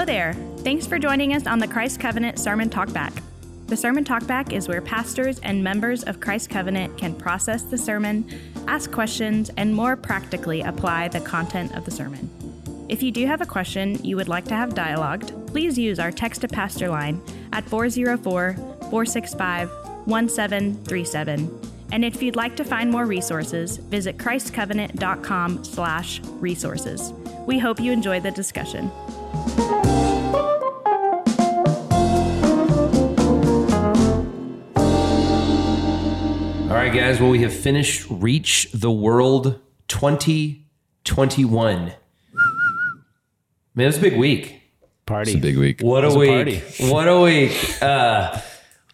Hello there. Thanks for joining us on the Christ Covenant Sermon Talkback. The Sermon Talkback is where pastors and members of Christ Covenant can process the sermon, ask questions, and more practically apply the content of the sermon. If you do have a question you would like to have dialogued, please use our text to pastor line at 404 465 1737. And if you'd like to find more resources, visit christcovenant.com slash resources. We hope you enjoy the discussion. All right, guys. Well, we have finished Reach the World 2021. Man, it was a big week. Party. It's a big week. What a was a week. party. What a week. Uh,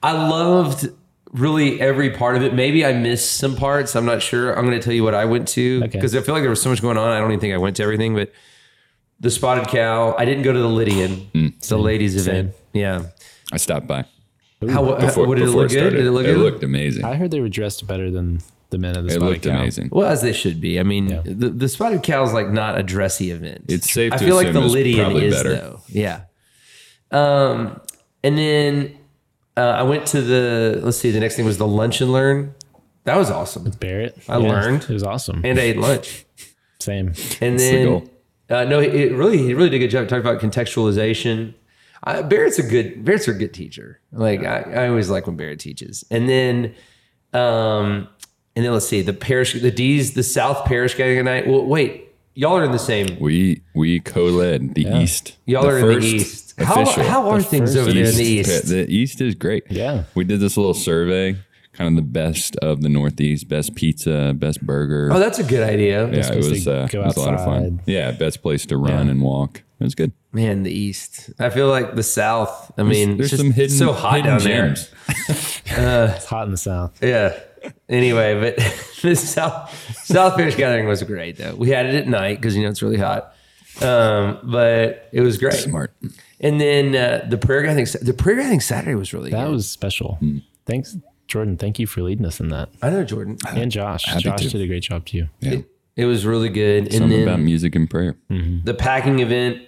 I loved really every part of it. Maybe I missed some parts. I'm not sure. I'm going to tell you what I went to Okay. because I feel like there was so much going on. I don't even think I went to everything, but the Spotted Cow. I didn't go to the Lydian, it's the ladies' event. Yeah. I stopped by. How, Before, what, did it before look good? Did it look It good? looked amazing. I heard they were dressed better than the men of the it Spotted looked Cow. amazing. Well, as they should be. I mean, Yeah. the, the Spotted Cow is like not a dressy event. It's safe I to feel like the Lydian probably is better. though. Yeah. Um, and then uh, I went to the. Let's see. The next thing was the lunch and learn. That was awesome. With Barrett. I learned. It was awesome. And I ate lunch. Same. And the then goal. uh, no, it really he really did a good job talking about contextualization. Uh, Barrett's a good Barrett's a good teacher. Like I, I always like when Barrett teaches. And then, um, and then let's see the parish the D's the South Parish gathering night. Well, wait, y'all are in the same. We we co-led the East. Y'all The are in the first East. How, official how are things over there in the East. East? The East is great. Yeah. We did this little survey, kind of the best of the Northeast, best pizza, best burger. Oh, that's a good idea. yeah, it was, uh, it was a lot of fun. Yeah, best place to run and walk. It was good. Man, the East. I feel like the South. I mean, There's it's just some hidden, so hot hidden down gems. It's hot in the South. Yeah. Anyway, but the South South Parish gathering was great though. We had it at night because you know it's really hot. Um, but it was great. Smart. And then uh, the prayer gathering. The prayer gathering Saturday was really That good. was special. Hmm. Thanks, Jordan. Thank you for leading us in that. I know Jordan. And Josh. Happy Josh to. did a great job too. Yeah. It was really good. And Something then about music and prayer. the packing event,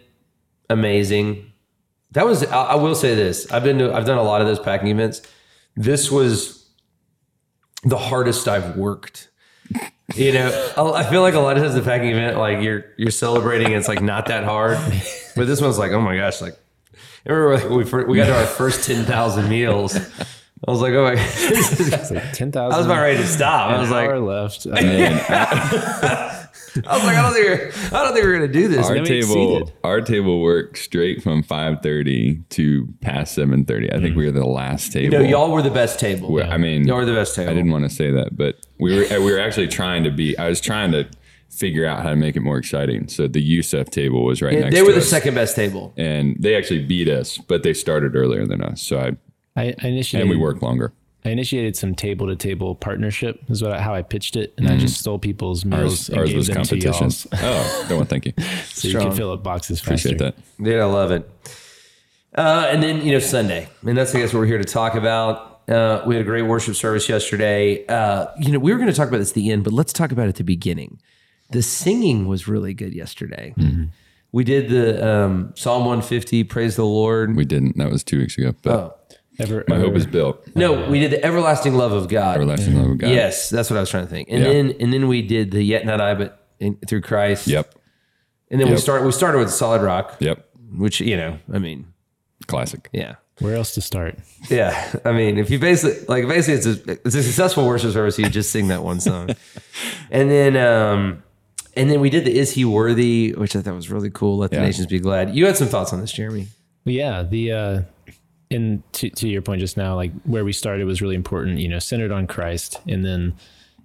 amazing. That was. I, I will say this. I've been to. I've done a lot of those packing events. This was the hardest I've worked. You know, I feel like a lot of times the packing event, like you're you're celebrating, it's like not that hard. But this one's like, oh my gosh, like I remember we we got to our first ten thousand meals. I was like, oh my, this is- like 10,000. I was about ready to stop. I was like, hour left. I was like, I don't think we're, I don't think we're gonna do this. our table, exceeded. our table worked straight from five thirty to past seven thirty. I think hmm. we were the last table. No, y'all were the best table. Well, I mean, y'all were the best table. I didn't want to say that, but we were we were actually trying to be. I was trying to figure out how to make it more exciting. So the Yusef table was right Yeah, next. they to were the us, second best table. and they actually beat us, but they started earlier than us. So I I, I initiated. and we worked longer. I initiated some table to table partnership. Is what I, how I pitched it, and I just stole people's meals Ours, and ours gave was them competition. to y'all's, Oh, no one, thank you. so you Strong. can fill up boxes faster. Appreciate that. Dude, I love it. Uh, and then you know Sunday, and that's I guess what we're here to talk about. Uh, we had a great worship service yesterday. Uh, you know, we were going to talk about this at the end, but let's talk about it at the beginning. The singing was really good yesterday. We did the um, Psalm 150, praise the Lord. We didn't. That was two weeks ago. But oh Ever, my hope is built. no, we did the everlasting love of God. Everlasting love of God. Yes, that's what I was trying to think. And Yeah. then and then we did the yet not I, but in, through Christ. Yep. And then we Yep. start. We started with Solid Rock, Yep. which you know, I mean, Classic. yeah. Where else to start? Yeah, I mean, if you basically like basically it's a it's a successful worship service, you just sing that one song, and then um and then we did the "Is He Worthy," which I thought was really cool. Let the Yeah. nations be glad. You had some thoughts on this, Jeremy? Yeah, the uh, and to to your point just now, like where we started was really important. You know, centered on Christ, and then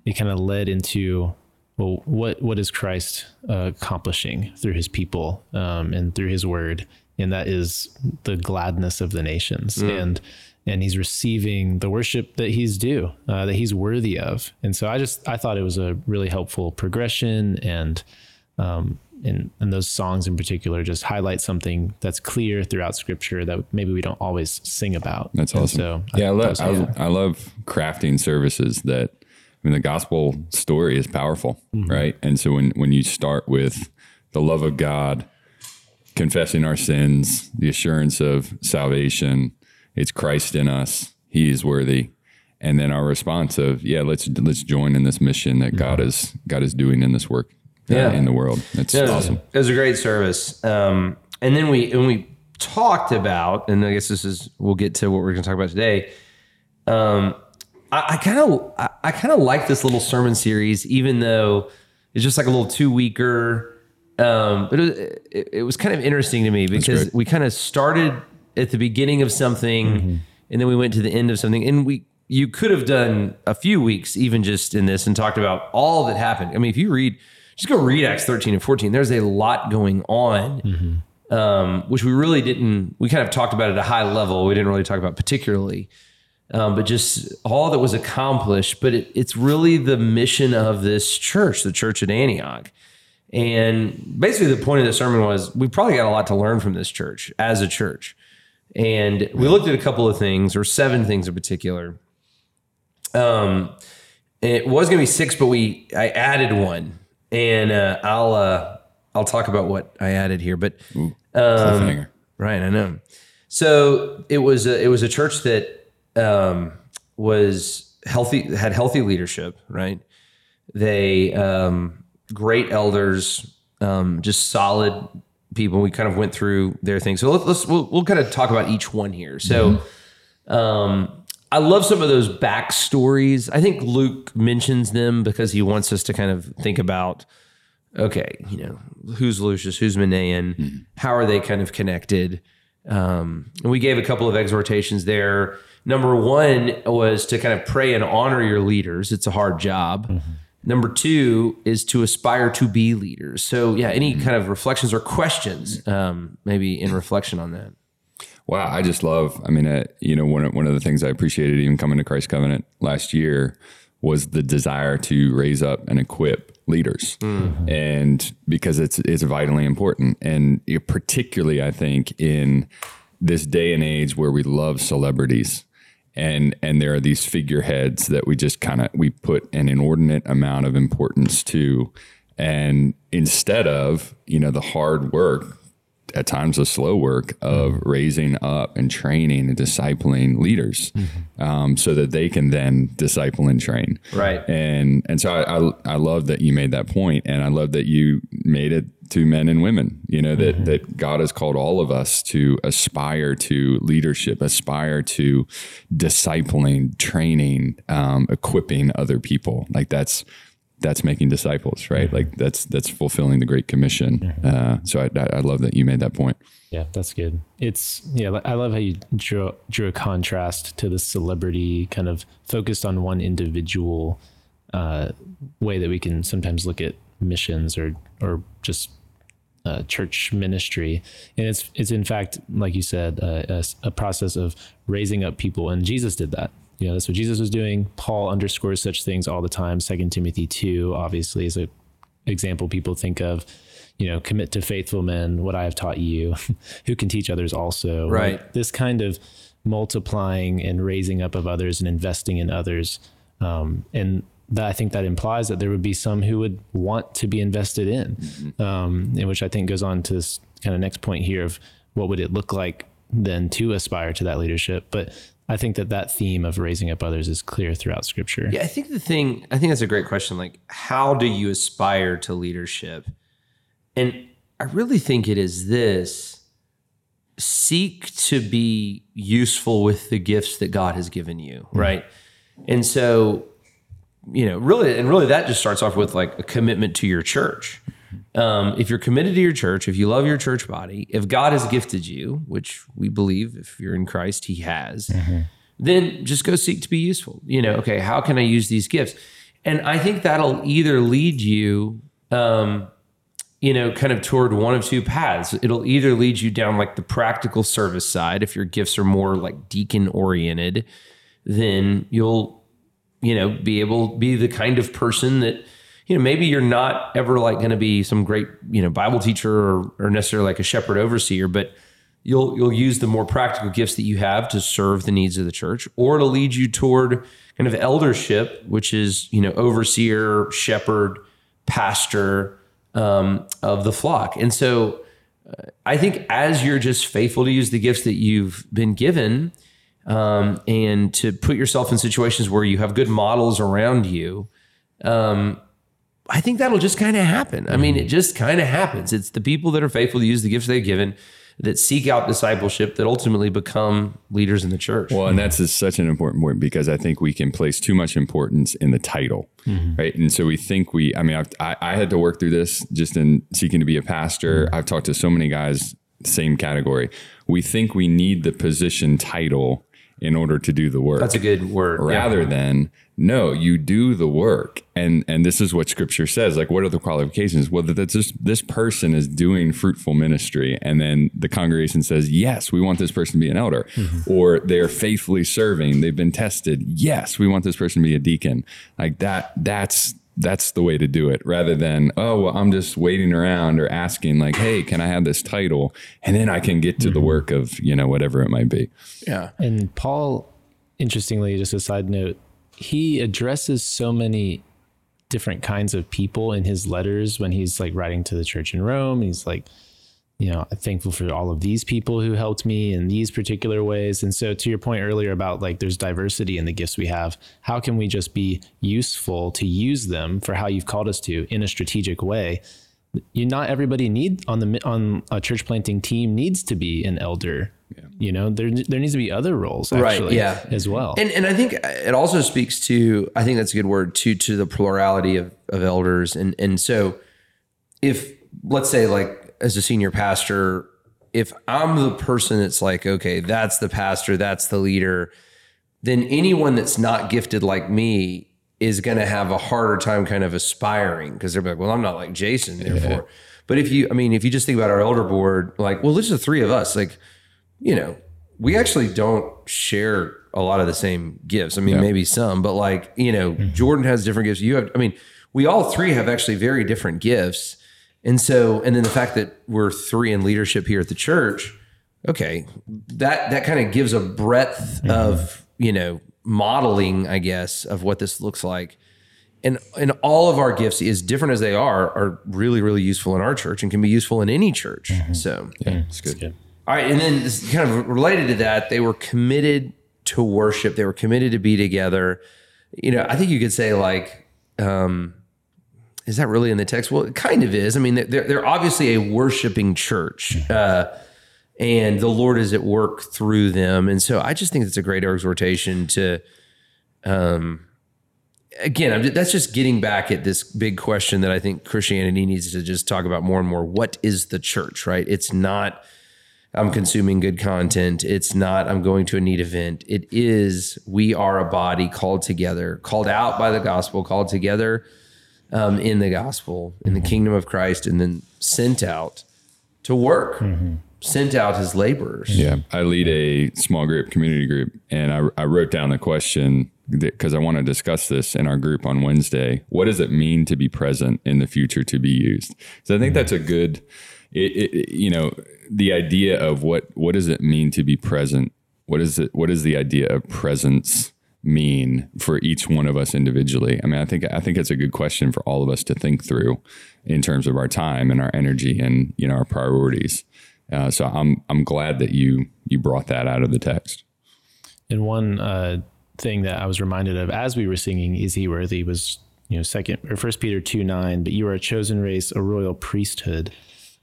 it kind of led into well, what what is Christ uh, accomplishing through His people um, and through His Word, and that is the gladness of the nations, and and He's receiving the worship that He's due, uh, that He's worthy of, and so I just I thought it was a really helpful progression and. Um, and, and those songs in particular just highlight something that's clear throughout scripture that maybe we don't always sing about. That's And awesome. So yeah, I that love was I, helpful. I love crafting services that I mean the gospel story is powerful, Mm-hmm. right? And so when when you start with the love of God confessing our sins, the assurance of salvation. It's Christ in us. He is worthy. And then our response of, yeah, let's let's join in this mission that God is God is doing in this work Yeah. in the world. That's Yeah, awesome. It was a great service. Um, and then we and we talked about, and I guess this is we'll get to what we're going to talk about today. Um, I kind of I, I kind of like this little sermon series, even though it's just like a little two weeker. Um, but it, it, it was kind of interesting to me because we kind of started at the beginning of something, and then we went to the end of something, and we you could have done a few weeks even just in this and talked about all that happened. I mean, if you read, just go read Acts thirteen and fourteen. There's a lot going on um, which we really didn't. We kind of talked about at a high level. We didn't really talk about particularly, um, but just all that was accomplished. But it, it's really the mission of this church, the church at Antioch. And basically, the point of the sermon was we probably got a lot to learn from this church as a church. And we looked at a couple of things, or seven things in particular. Um, it was going to be six, but we I added one, and uh, I'll uh, I'll talk about what I added here. But Cliffhanger. Right, I know. So it was a, it was a church that um, was healthy, had healthy leadership. Right, they um, great elders, um, just solid people. We kind of went through their thing. So let's, let's we'll, we'll kind of talk about each one here. So. Um, I love some of those backstories. I think Luke mentions them because he wants us to kind of think about okay, you know, who's Lucius, who's Manaen, how are they kind of connected? Um, and we gave a couple of exhortations there. Number one was to kind of pray and honor your leaders. It's a hard job. Number two is to aspire to be leaders. So, yeah, any kind of reflections or questions, um, maybe in reflection on that. Wow, I just love. I mean, uh, you know, one of, one of the things I appreciated even coming to Christ Covenant last year was the desire to raise up and equip leaders, and because it's it's vitally important, and particularly I think in this day and age where we love celebrities. And and there are these figureheads that we just kind of we put an inordinate amount of importance to, and instead of you know the hard work at times the slow work of raising up and training and discipling leaders um, so that they can then disciple and train. Right. and and so I, I I love that you made that point and I love that you made it to men and women you know that that God has called all of us to aspire to leadership aspire to discipling training um, equipping other people. Like that's that's making disciples right? Like that's that's fulfilling the great commission. Uh, so I, I I love that you made that point. Yeah, that's good. It's yeah, I love how you drew drew a contrast to the celebrity kind of focused on one individual uh, way that we can sometimes look at missions or or just uh, church ministry, and it's it's in fact like you said uh, a, a process of raising up people, and Jesus did that. You know, that's what Jesus was doing. Paul underscores such things all the time. Second Timothy two obviously is a example people think of you know commit to faithful men what i have taught you who can teach others also Right. Like, this kind of multiplying and raising up of others and investing in others um, and that i think that implies that there would be some who would want to be invested in um, and which i think goes on to this kind of next point here of what would it look like then to aspire to that leadership but i think that that theme of raising up others is clear throughout scripture Yeah, I think the thing, I think that's a great question. Like, how do you aspire to leadership? And I really think it is this seek to be useful with the gifts that God has given you, mm-hmm. right? And so, you know, really, and really that just starts off with like a commitment to your church. Um, if you're committed to your church, if you love your church body, if God has gifted you, which we believe if you're in Christ, He has, then just go seek to be useful. You know, okay, how can I use these gifts? And I think that'll either lead you, um, you know, kind of toward one of two paths. It'll either lead you down like the practical service side. If your gifts are more like deacon oriented, then you'll, you know, be able be the kind of person that, you know, maybe you're not ever like going to be some great, you know, Bible teacher or, or necessarily like a shepherd overseer, but you'll you'll use the more practical gifts that you have to serve the needs of the church, or it'll lead you toward kind of eldership, which is you know overseer, shepherd, pastor um, of the flock. And so I think as you're just faithful to use the gifts that you've been given, um, and to put yourself in situations where you have good models around you, um, I think that'll just kind of happen. I mean, it mm. just kind of happens. It's the people that are faithful to use the gifts they've given that seek out discipleship that ultimately become leaders in the church. Well, and that's just such an important point because I think we can place too much importance in the title, mm-hmm. right? And so we think we, I mean, I've, I, I had to work through this just in seeking to be a pastor. Mm-hmm. I've talked to so many guys, same category. We think we need the position title in order to do the work That's a good word. Yeah. rather than no you do the work. And and this is what scripture says like what are the qualifications? Well that this this person is doing fruitful ministry. And then the congregation says yes we want this person to be an elder. Mm-hmm. Or they're faithfully serving. They've been tested. Yes we want this person to be a deacon. Like that that's that's the way to do it. Rather than oh well i'm just waiting around or asking like hey can i have this title? And then i can get to the mm-hmm. work of you know whatever it might be. Yeah. And Paul, interestingly, just a side note, he addresses so many different kinds of people in his letters when he's like writing to the church in Rome. He's like, you know, thankful for all of these people who helped me in these particular ways. And so, to your point earlier about like there's diversity in the gifts we have, how can we just be useful to use them for how you've called us to in a strategic way? You not everybody need on the on a church planting team needs to be an elder. You know, there there needs to be other roles Right, actually yeah. as well. And and I think it also speaks to I think that's a good word to to the plurality of, of elders and and so if let's say like as a senior pastor if I'm the person that's like okay that's the pastor that's the leader then anyone that's not gifted like me is going to have a harder time kind of aspiring because they're like well I'm not like Jason therefore but if you I mean if you just think about our elder board like well there's the three of us like you know, we actually don't share a lot of the same gifts. I mean, maybe some, but like, you know, mm-hmm. Jordan has different gifts. You have, I mean, we all three have actually very different gifts. And so, and then the fact that we're three in leadership here at the church, okay, that, that kind of gives a breadth mm-hmm. of, you know, modeling, I guess, of what this looks like. And, and all of our gifts, as different as they are, are really, really useful in our church and can be useful in any church. So, yeah it's good all right, and then this kind of related to that, they were committed to worship. They were committed to be together. You know, I think you could say like, um, is that really in the text? Well, it kind of is. I mean, they're they're obviously a worshiping church, uh, and the Lord is at work through them. And so, I just think it's a great exhortation to, um, again, I'm, that's just getting back at this big question that I think Christianity needs to just talk about more and more. What is the church? Right? It's not. I'm consuming good content. It's not, I'm going to a neat event. It is, we are a body called together, called out by the gospel, called together um, in the gospel, in the kingdom of Christ, and then sent out to work, sent out his laborers. Yeah, I lead a small group, community group, and I, I wrote down the question because I want to discuss this in our group on Wednesday. What does it mean to be present in the future to be used? So I think mm-hmm. that's a good, it, it, you know, the idea of what what does it mean to be present? What is it? What is the idea of presence? mean for each one of us individually? I mean, I think I think it's a good question for all of us to think through in terms of our time and our energy and you know our priorities. Uh, so I'm I'm glad that you you brought that out of the text. And one uh, thing that I was reminded of as we were singing "Is He Worthy" was you know second or First Peter two nine. But you are a chosen race, a royal priesthood,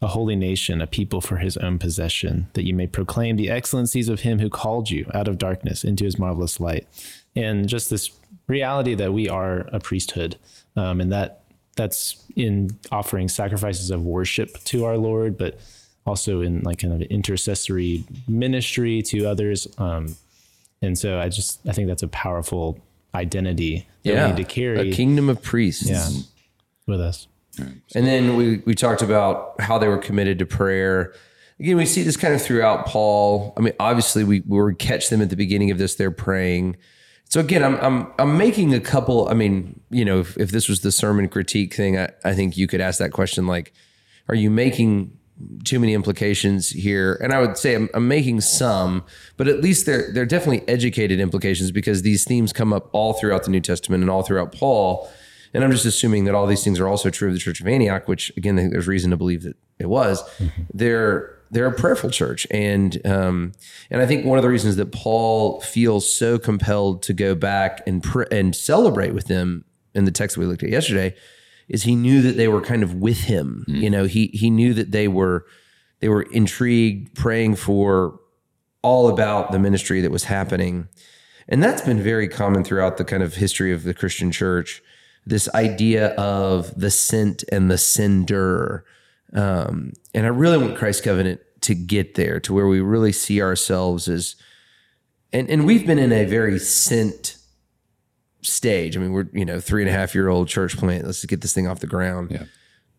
a holy nation, a people for His own possession, that you may proclaim the excellencies of Him who called you out of darkness into His marvelous light. And just this reality that we are a priesthood, um, and that that's in offering sacrifices of worship to our Lord, but also in like kind of intercessory ministry to others. Um, and so I just I think that's a powerful identity that we need to carry a kingdom of priests. yeah, with us. And then we we talked about how they were committed to prayer. Again, we see this kind of throughout Paul. I mean, obviously we we would catch them at the beginning of this, they're praying. So again, I'm I'm I'm making a couple. I mean, you know, if, if this was the sermon critique thing, I, I think you could ask that question like, are you making too many implications here? And I would say I'm, I'm making some, but at least they're they're definitely educated implications because these themes come up all throughout the New Testament and all throughout Paul. and I'm just assuming that all these things are also true of the Church of Antioch, which again, there's reason to believe that it was. They're they're a prayerful church, and um, and I think one of the reasons that Paul feels so compelled to go back and pr- and celebrate with them in the text we looked at yesterday is he knew that they were kind of with him. You know, he he knew that they were they were intrigued, praying for all about the ministry that was happening. And that's been very common throughout the kind of history of the Christian church. This idea of the sent and the sender. Um, and I really want Christ Covenant to get there to where we really see ourselves as, and, and we've been in a very sent stage. I mean, we're, you know, three and a half year old church plant. Let's just get this thing off the ground. Yeah.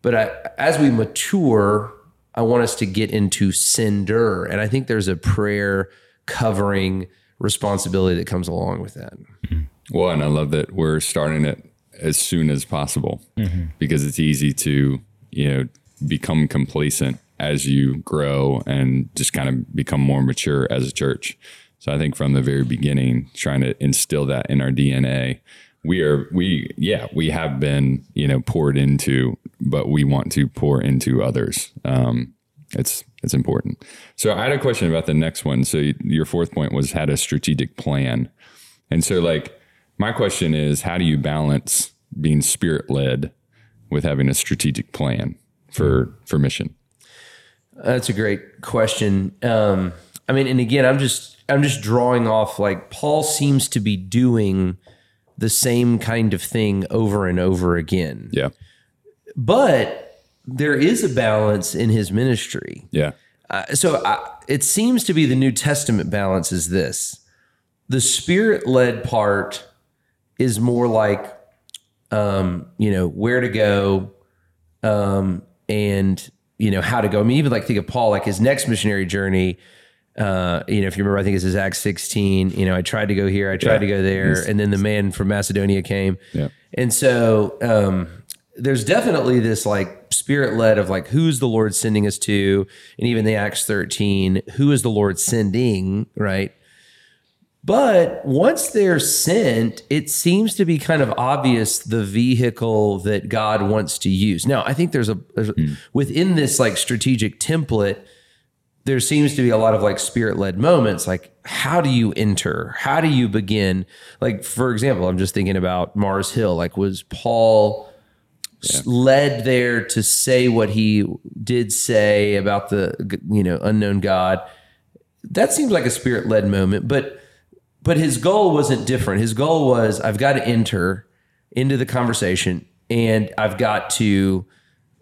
But I, as we mature, I want us to get into sender. And I think there's a prayer covering responsibility that comes along with that. Mm-hmm. Well, and I love that we're starting it as soon as possible mm-hmm. because it's easy to, you know, become complacent as you grow and just kind of become more mature as a church. So I think from the very beginning, trying to instill that in our DNA, we are we yeah we have been you know poured into, but we want to pour into others. Um, it's it's important. So I had a question about the next one. So your fourth point was had a strategic plan, and so like my question is, how do you balance being spirit led with having a strategic plan for for mission? That's a great question. Um, I mean, and again, I'm just I'm just drawing off like Paul seems to be doing the same kind of thing over and over again. Yeah, But there is a balance in his ministry. yeah, Uh, so I, it seems to be the New Testament balance is this: the spirit led part is more like, um, you know, where to go, um, and you know how to go. I mean, even like think of Paul, like his next missionary journey. Uh, you know, if you remember, I think it's his Acts 16. You know, I tried to go here, I tried Yeah. to go there, and then the man from Macedonia came. Yeah. And so um, there's definitely this like spirit led of like who's the Lord sending us to, and even the Acts 13, who is the Lord sending, right? But once they're sent, it seems to be kind of obvious the vehicle that God wants to use. Now, I think there's a, there's a within this like strategic template, there seems to be a lot of like spirit led moments. Like, how do you enter? How do you begin? Like, for example, I'm just thinking about Mars Hill. Like, was Paul s- led there to say what he did say about the you know unknown God? That seems like a spirit led moment, but but his goal wasn't different. His goal was I've got to enter into the conversation and I've got to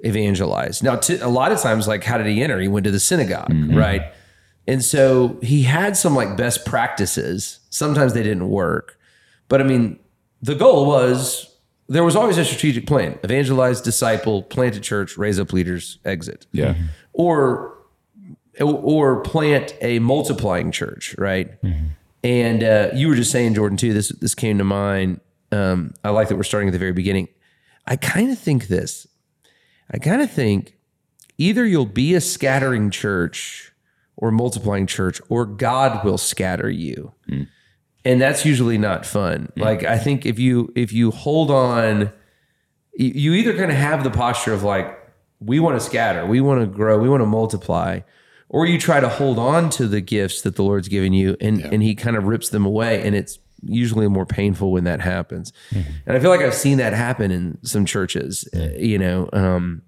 evangelize. Now, A lot of times, like, how did he enter? He went to the synagogue, right? And so he had some like best practices. Sometimes they didn't work, but I mean, the goal was there was always a strategic plan: evangelize, disciple, plant a church, raise up leaders, exit yeah, or or plant a multiplying church, right? And uh, you were just saying, Jordan, too. This this came to mind. Um, I like that we're starting at the very beginning. I kind of think this. I kind of think either you'll be a scattering church or multiplying church, or God will scatter you, hmm. and that's usually not fun. Hmm. Like I think if you if you hold on, you- either kind of have the posture of like we want to scatter, we want to grow, we want to multiply, or you try to hold on to the gifts that the Lord's given you and and he kind of rips them away and it's usually more painful when that happens. Mm-hmm. And I feel like I've seen that happen in some churches, you know, um,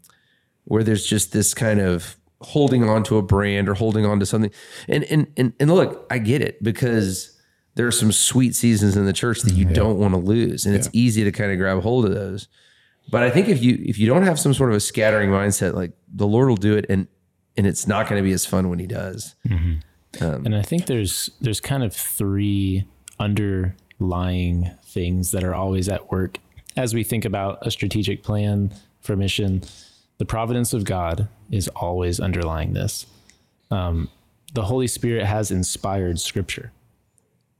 where there's just this kind of holding on to a brand or holding on to something. And and and, and look, I get it because there are some sweet seasons in the church that you don't want to lose and it's easy to kind of grab hold of those. But I think if you if you don't have some sort of a scattering mindset, like the Lord will do it, and and it's not going to be as fun when He does. Mm-hmm. Um, and I think there's there's kind of three underlying things that are always at work as we think about a strategic plan for mission. The providence of God is always underlying this. Um, the Holy Spirit has inspired Scripture,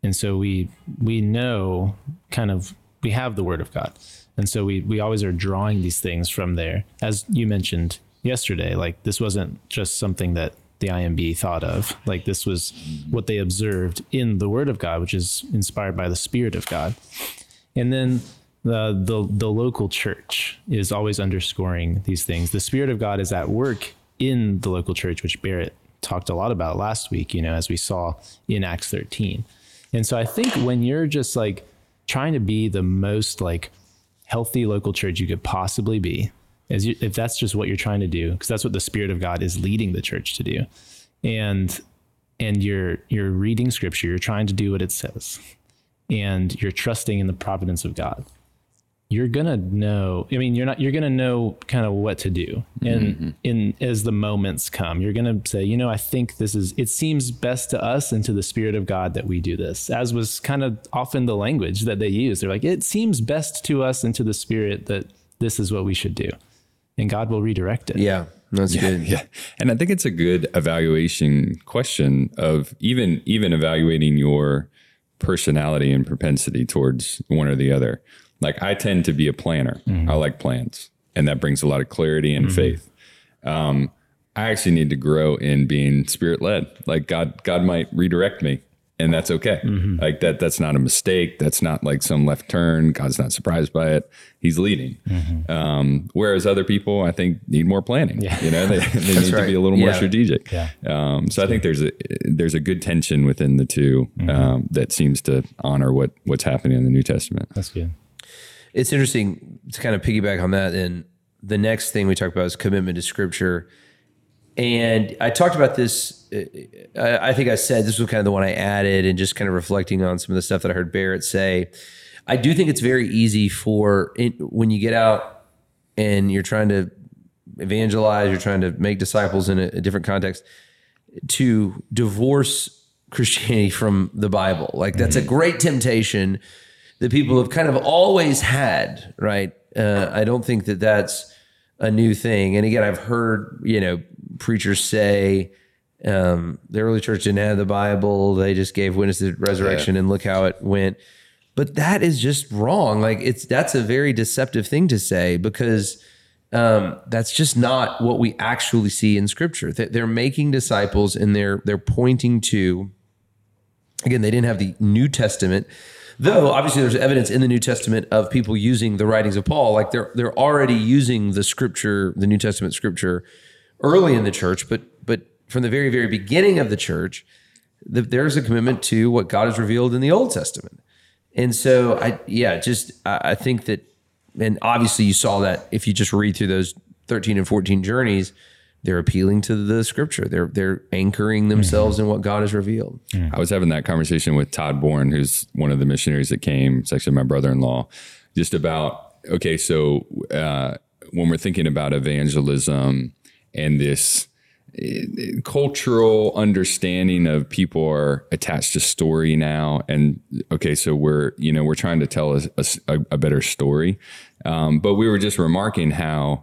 and so we we know kind of we have the Word of God, and so we we always are drawing these things from there. As you mentioned yesterday, like this wasn't just something that the IMB thought of. Like this was what they observed in the Word of God, which is inspired by the Spirit of God. And then the, the the local church is always underscoring these things. The Spirit of God is at work in the local church, which Barrett talked a lot about last week. You know, as we saw in Acts 13. And so I think when you're just like trying to be the most like healthy local church you could possibly be, as you, if that's just what you're trying to do, because that's what the Spirit of God is leading the church to do, and and you're you're reading Scripture, you're trying to do what it says, and you're trusting in the providence of God you're gonna know i mean you're not you're gonna know kind of what to do. And mm-hmm. in as the moments come you're gonna say you know i think this is it seems best to us and to the spirit of god that we do this. As was kind of often the language that they use they're like it seems best to us and to the spirit that this is what we should do and god will redirect it yeah that's yeah, good yeah and i think it's a good evaluation question of even even evaluating your personality and propensity towards one or the other like I tend to be a planner. Mm-hmm. I like plans, and that brings a lot of clarity and mm-hmm. faith. Um, I actually need to grow in being spirit led. Like God, God might redirect me, and that's okay. Mm-hmm. Like that, that's not a mistake. That's not like some left turn. God's not surprised by it. He's leading. Mm-hmm. Um, whereas other people, I think, need more planning. Yeah. You know, they, they need right. to be a little more strategic. Yeah. Um, so I think there's a there's a good tension within the 2 mm-hmm. um, that seems to honor what what's happening in the New Testament. That's good it's interesting to kind of piggyback on that. And the next thing we talk about is commitment to scripture. And I talked about this. Uh, I think I said this was kind of the one I added, and just kind of reflecting on some of the stuff that I heard Barrett say. I do think it's very easy for when you get out and you're trying to evangelize, you're trying to make disciples in a, a different context, to divorce Christianity from the Bible. Like that's a great temptation that people have kind of always had, right? Uh, I don't think that that's a new thing. And again, I've heard, you know, preachers say um, the early church didn't have the Bible. They just gave witness to the resurrection yeah. and look how it went. But that is just wrong. Like it's that's a very deceptive thing to say because um, that's just not what we actually see in Scripture. They're making disciples and they're they're pointing to. Again, they didn't have the New Testament Though obviously there's evidence in the New Testament of people using the writings of Paul, like they're they're already using the scripture, the New Testament scripture, early in the church, but but from the very very beginning of the church, the, there's a commitment to what God has revealed in the Old Testament, and so I yeah just I, I think that, and obviously you saw that if you just read through those 13 and 14 journeys they're appealing to the scripture. They're they're anchoring themselves mm-hmm. in what God has revealed. I was having that conversation with Todd Bourne, who's one of the missionaries that came. It's actually my brother-in-law, just about okay. So uh, when we're thinking about evangelism and this uh, cultural understanding of people are attached to story now and okay so we're you know we're trying to tell a, a, a better story um, but we were just remarking how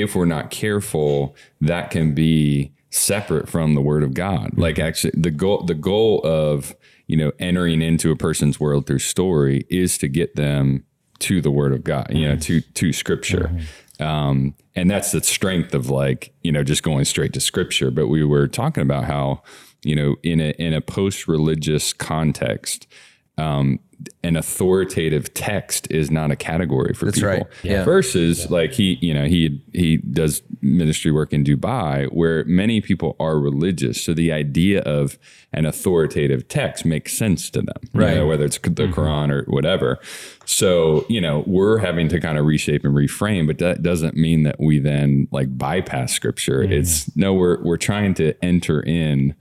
if we're not careful, that can be separate from the word of God. Mm-hmm. Like actually the goal the goal of, you know, entering into a person's world through story is to get them to the word of God, you know, to to scripture. Mm-hmm. Um, and that's the strength of like, you know, just going straight to scripture. But we were talking about how, you know, in a in a post-religious context, um, an authoritative text is not a category for That's people. Right. Yeah. Versus yeah. like he, you know, he he does ministry work in Dubai where many people are religious. So the idea of an authoritative text makes sense to them. Right. You know, whether it's the mm-hmm. Quran or whatever. So, you know, we're having to kind of reshape and reframe, but that doesn't mean that we then like bypass scripture. Mm-hmm. It's no, we're we're trying to enter in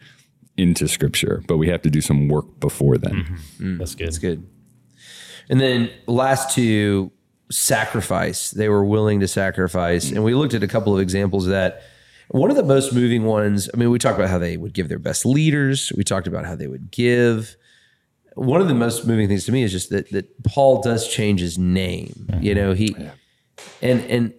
into scripture, but we have to do some work before then. Mm-hmm. Mm, That's good. That's good. And then last two, sacrifice. They were willing to sacrifice. And we looked at a couple of examples of that. One of the most moving ones, I mean, we talked about how they would give their best leaders. We talked about how they would give. One of the most moving things to me is just that that Paul does change his name. Mm-hmm. You know, he yeah. and and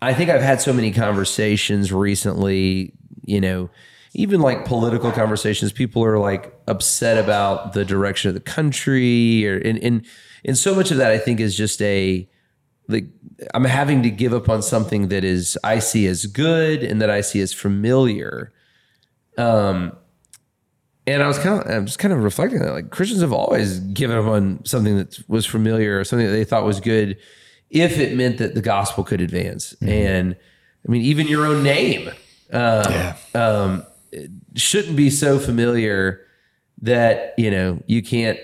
I think I've had so many conversations recently, you know, even like political conversations, people are like upset about the direction of the country, or and and and so much of that I think is just a like I'm having to give up on something that is I see as good and that I see as familiar. Um, and I was kind of, I'm just kind of reflecting that. Like Christians have always given up on something that was familiar or something that they thought was good, if it meant that the gospel could advance. And I mean, even your own name um, um, it shouldn't be so familiar that you know you can't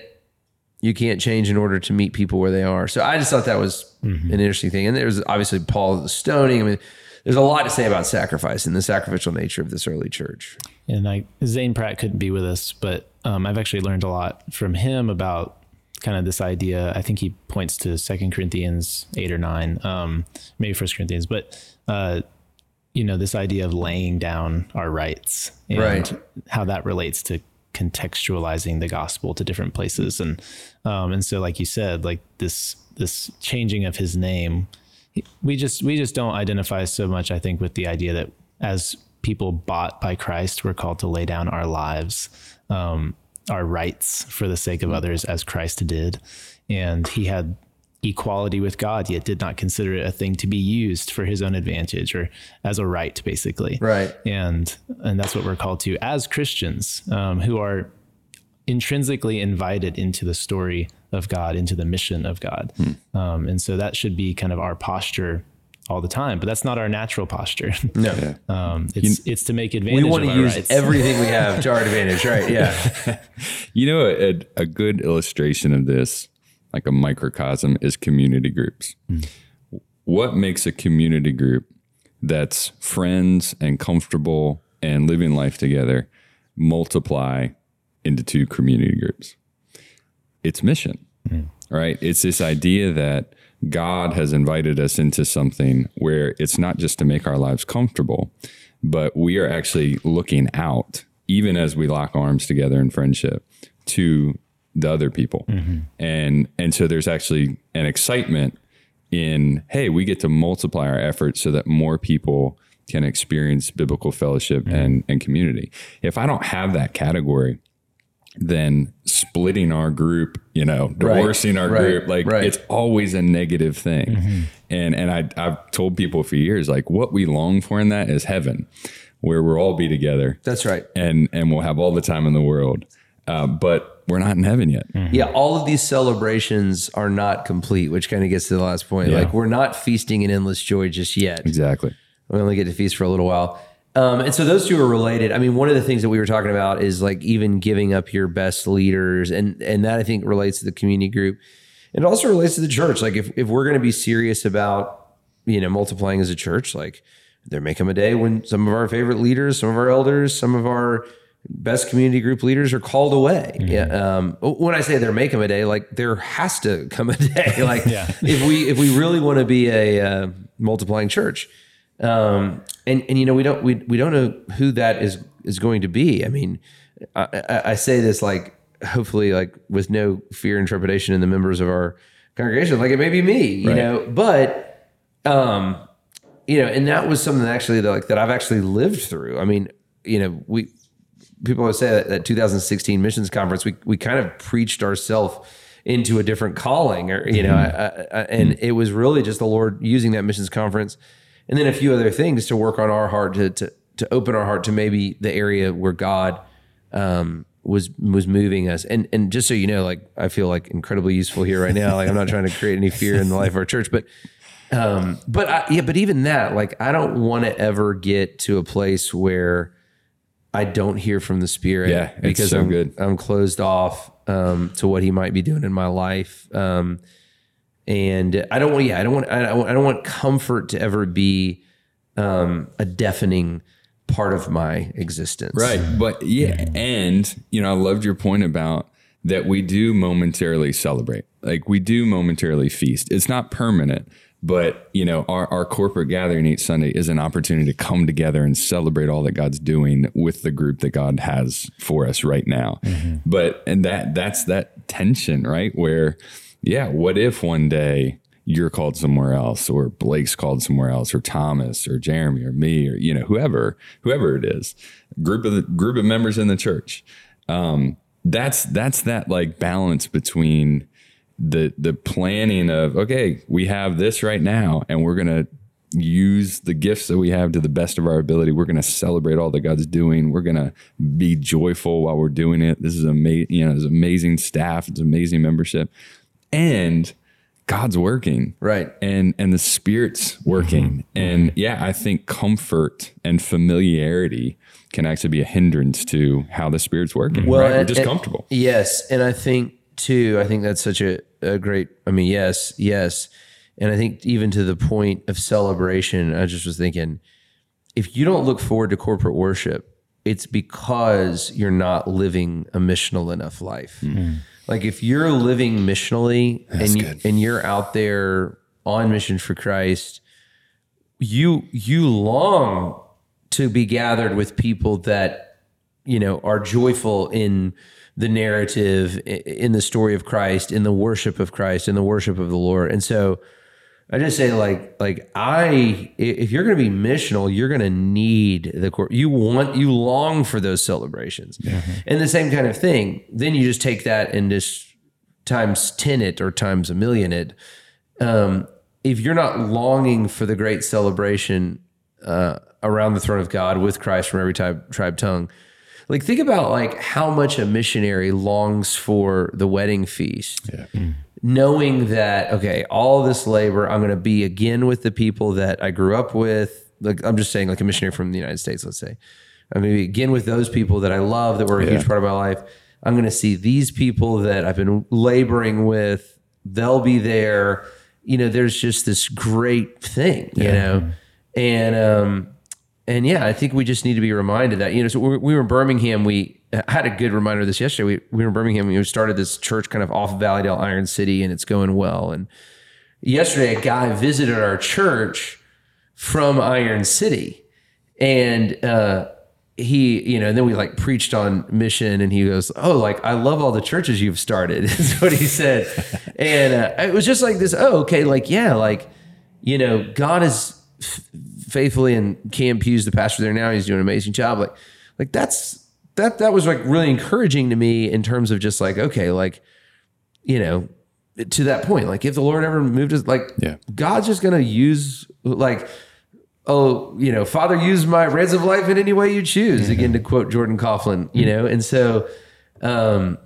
you can't change in order to meet people where they are. So I just thought that was an interesting thing. And there's obviously Paul the stoning. I mean, there's a lot to say about sacrifice and the sacrificial nature of this early church. And I, Zane Pratt couldn't be with us, but um, I've actually learned a lot from him about kind of this idea. I think he points to Second Corinthians eight or nine, um, maybe First Corinthians, but uh, you know this idea of laying down our rights and Right. how that relates to contextualizing the gospel to different places, and um, and so like you said, like this this changing of his name we just we just don't identify so much i think with the idea that as people bought by christ we're called to lay down our lives um, our rights for the sake of others as christ did and he had equality with god yet did not consider it a thing to be used for his own advantage or as a right basically Right. and and that's what we're called to as christians um, who are intrinsically invited into the story of God, into the mission of God. Um, and so that should be kind of our posture all the time, but that's not our natural posture. No. um, it's, it's to make advantage We want to use rights. everything we have to our advantage, right? Yeah. You know, a, a good illustration of this, like a microcosm, is community groups. Hmm. What makes a community group that's friends and comfortable and living life together multiply into two community groups? It's mission, hmm. right? It's this idea that God has invited us into something where it's not just to make our lives comfortable, but we are actually looking out, even as we lock arms together in friendship, to the other people. Mm-hmm. And and so there's actually an excitement in, hey, we get to multiply our efforts so that more people can experience biblical fellowship mm-hmm. and, and community. If I don't have that category, then splitting our group, you know, divorcing our right, group, like right. it's always a negative thing. Mm-hmm. And and I I've told people for years, like what we long for in that is heaven, where we'll all be together That's right. and and we'll have all the time in the world. Uh, but we're not in heaven yet. Yeah, all of these celebrations are not complete, which kind of gets to the last point. Yeah. Like we're not feasting in endless joy just yet. Exactly. We only get to feast for a little while. Um, and so those two are related. I mean, one of the things that we were talking about is like even giving up your best leaders, and and that I think relates to the community group. It also relates to the church. Like if if we're going to be serious about you know multiplying as a church, like there may come a day when some of our favorite leaders, some of our elders, some of our best community group leaders are called away. Yeah. Um, when I say there may come a day, like there has to come a day. Like Yeah. if we if we really want to be a uh, multiplying church, um, and and you know we don't we we don't know who that is is going to be. I mean, I, I, I say this like hopefully like with no fear and trepidation in the members of our congregation. Like it may be me, you Right. know, but um, you know, and that was something that actually that, like that I've actually lived through. I mean, you know, we people always say that, that 2016 missions conference, we we kind of preached ourselves into a different calling, or you know, I, I, I- and it was really just the Lord using that missions conference, and then a few other things to work on our heart to to to open our heart to maybe the area where God um, was was moving us. And and just so you know, like I feel like incredibly useful here right now. Like I'm not trying to create any fear in the life of our church, but um, but I, yeah, but even that, like I don't want to ever get to a place where I don't hear from the Spirit. Yeah, it's because so I'm, good. I'm closed off um, to what He might be doing in my life. Um, and I don't want, yeah, I don't want, I don't, I don't want comfort to ever be um, a deafening part of my existence. Right. But yeah. And, you know, I loved your point about that we do momentarily celebrate. Like we do momentarily feast. It's not permanent, but, you know, our, our corporate gathering each Sunday is an opportunity to come together and celebrate all that God's doing with the group that God has for us right now. But, and that, that's that tension, right? Where, yeah, what if one day, you're called somewhere else or Blake's called somewhere else or Thomas or Jeremy or me or you know whoever whoever it is group of the group of members in the church um that's that's that like balance between the the planning of okay we have this right now and we're gonna use the gifts that we have to the best of our ability. We're going to celebrate all that God's doing. We're going to be joyful while we're doing it. This is amazing. You know, it's amazing staff. It's amazing membership, and God's working, Right. And and the Spirit's working, mm-hmm. Mm-hmm. and yeah, I think comfort and familiarity can actually be a hindrance to how the Spirit's working. Well, right? We're just and- comfortable. Yes, and I think too. I think that's such a, a great. I mean, yes, yes, and I think even to the point of celebration, I just was thinking, if you don't look forward to corporate worship, it's because you're not living a missional enough life. Mm-hmm. Like if you're living missionally and you, and you're out there on mission for Christ, you you long to be gathered with people that you know are joyful in the narrative in the story of Christ in the worship of Christ in the worship of the Lord. And so I just say like like I if you're going to be missional you're going to need the cor- you want you long for those celebrations. And the same kind of thing then you just take that and just times 10 it or times a million it. Um, if you're not longing for the great celebration uh, around the throne of God with Christ from every tribe, tribe, tongue, like think about like how much a missionary longs for the wedding feast, knowing that okay, all this labor, I'm going to be again with the people that I grew up with. Like I'm just saying, like a missionary from the United States, let's say, I'm going to be again with those people that I love that were a huge part of my life. I'm going to see these people that I've been laboring with. They'll be there. You know, there's just this great thing, you know, and um, and yeah, I think we just need to be reminded that you know. So we, we were in Birmingham. We had a good reminder of this yesterday. We we were in Birmingham. We started this church kind of off of Valleydale, Iron City, and it's going well. And yesterday, a guy visited our church from Iron City, and uh, he, you know, and then we like preached on mission, and he goes, "Oh, like I love all the churches you've started." Is what he said, and uh, it was just like this. Oh, okay, like yeah, like you know, God is faithfully, and Cam Hughes, the pastor there now, he's doing an amazing job. Like, like that's that that was like really encouraging to me in terms of just like okay, like you know, to that point, like if the Lord ever moved us, like Yeah. God's just gonna use like oh, you know, Father, use my reins of life in any way you choose. Again, to quote Jordan Coughlin, you know, and so, um,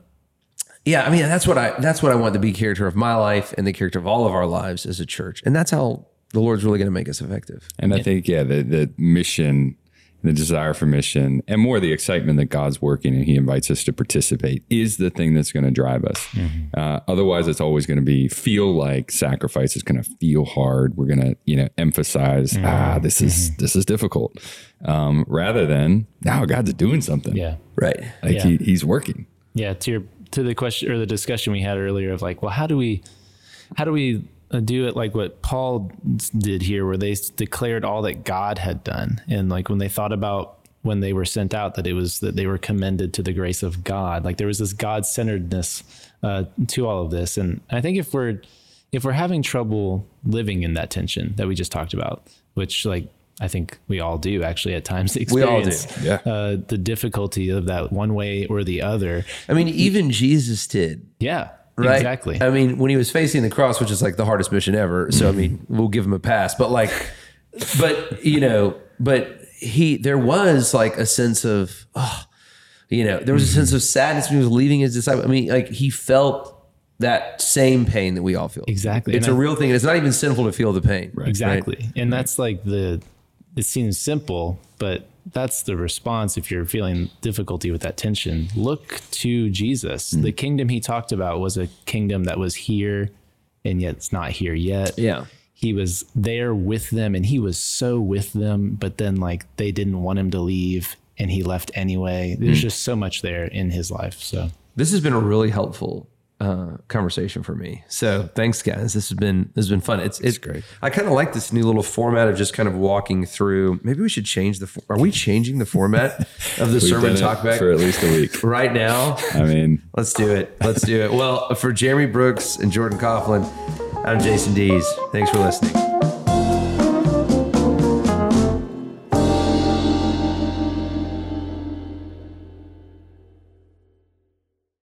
yeah, I mean, that's what I that's what I want to be character of my life and the character of all of our lives as a church, and that's how the Lord's really going to make us effective. And I think, yeah, the, the mission, the desire for mission, and more the excitement that God's working and He invites us to participate is the thing that's going to drive us. Uh, otherwise, it's always going to be feel like sacrifice is going to feel hard. We're going to, you know, emphasize, ah, this is this is difficult, um, rather than now God's doing something. Yeah. Right. like Yeah. he, He's working. Yeah, to your to the question or the discussion we had earlier of like, well, how do we how do we do it like what Paul did here, where they declared all that God had done, and like when they thought about when they were sent out, that it was that they were commended to the grace of God. Like there was this God centeredness uh, to all of this, and I think if we're if we're having trouble living in that tension that we just talked about, which like I think we all do actually at times We all do. experience Yeah. uh, the difficulty of that one way or the other. I mean, even Jesus did. Yeah, Right. exactly. I mean, when he was facing the cross, which is like the hardest mission ever. So I mm-hmm. mean, we'll give him a pass. But like, but you know, but he there was like a sense of oh, you know, there was a sense mm-hmm. of sadness when he was leaving his disciple. I mean, like he felt that same pain that we all feel. Exactly. It's And a I- real thing. It's not even sinful to feel the pain. Right. exactly. And that's like the, it seems simple, but that's the response if you're feeling difficulty with that tension. Look to Jesus. Mm. The kingdom he talked about was a kingdom that was here and yet it's not here yet. Yeah. He was there with them and he was so with them, but then like they didn't want him to leave and he left anyway. There's just so much there in his life. So This has been a really helpful uh, conversation for me. So thanks, guys. This has been this has been fun. It's it's great. I kind of like this new little format of just kind of walking through. Maybe we should change the. Are we changing the format of the sermon done it talk back for at least a week. right now? I mean, Let's do it. Let's do it. Well, for Jeremy Brooks and Jordan Coughlin, I'm Jason Dees. Thanks for listening.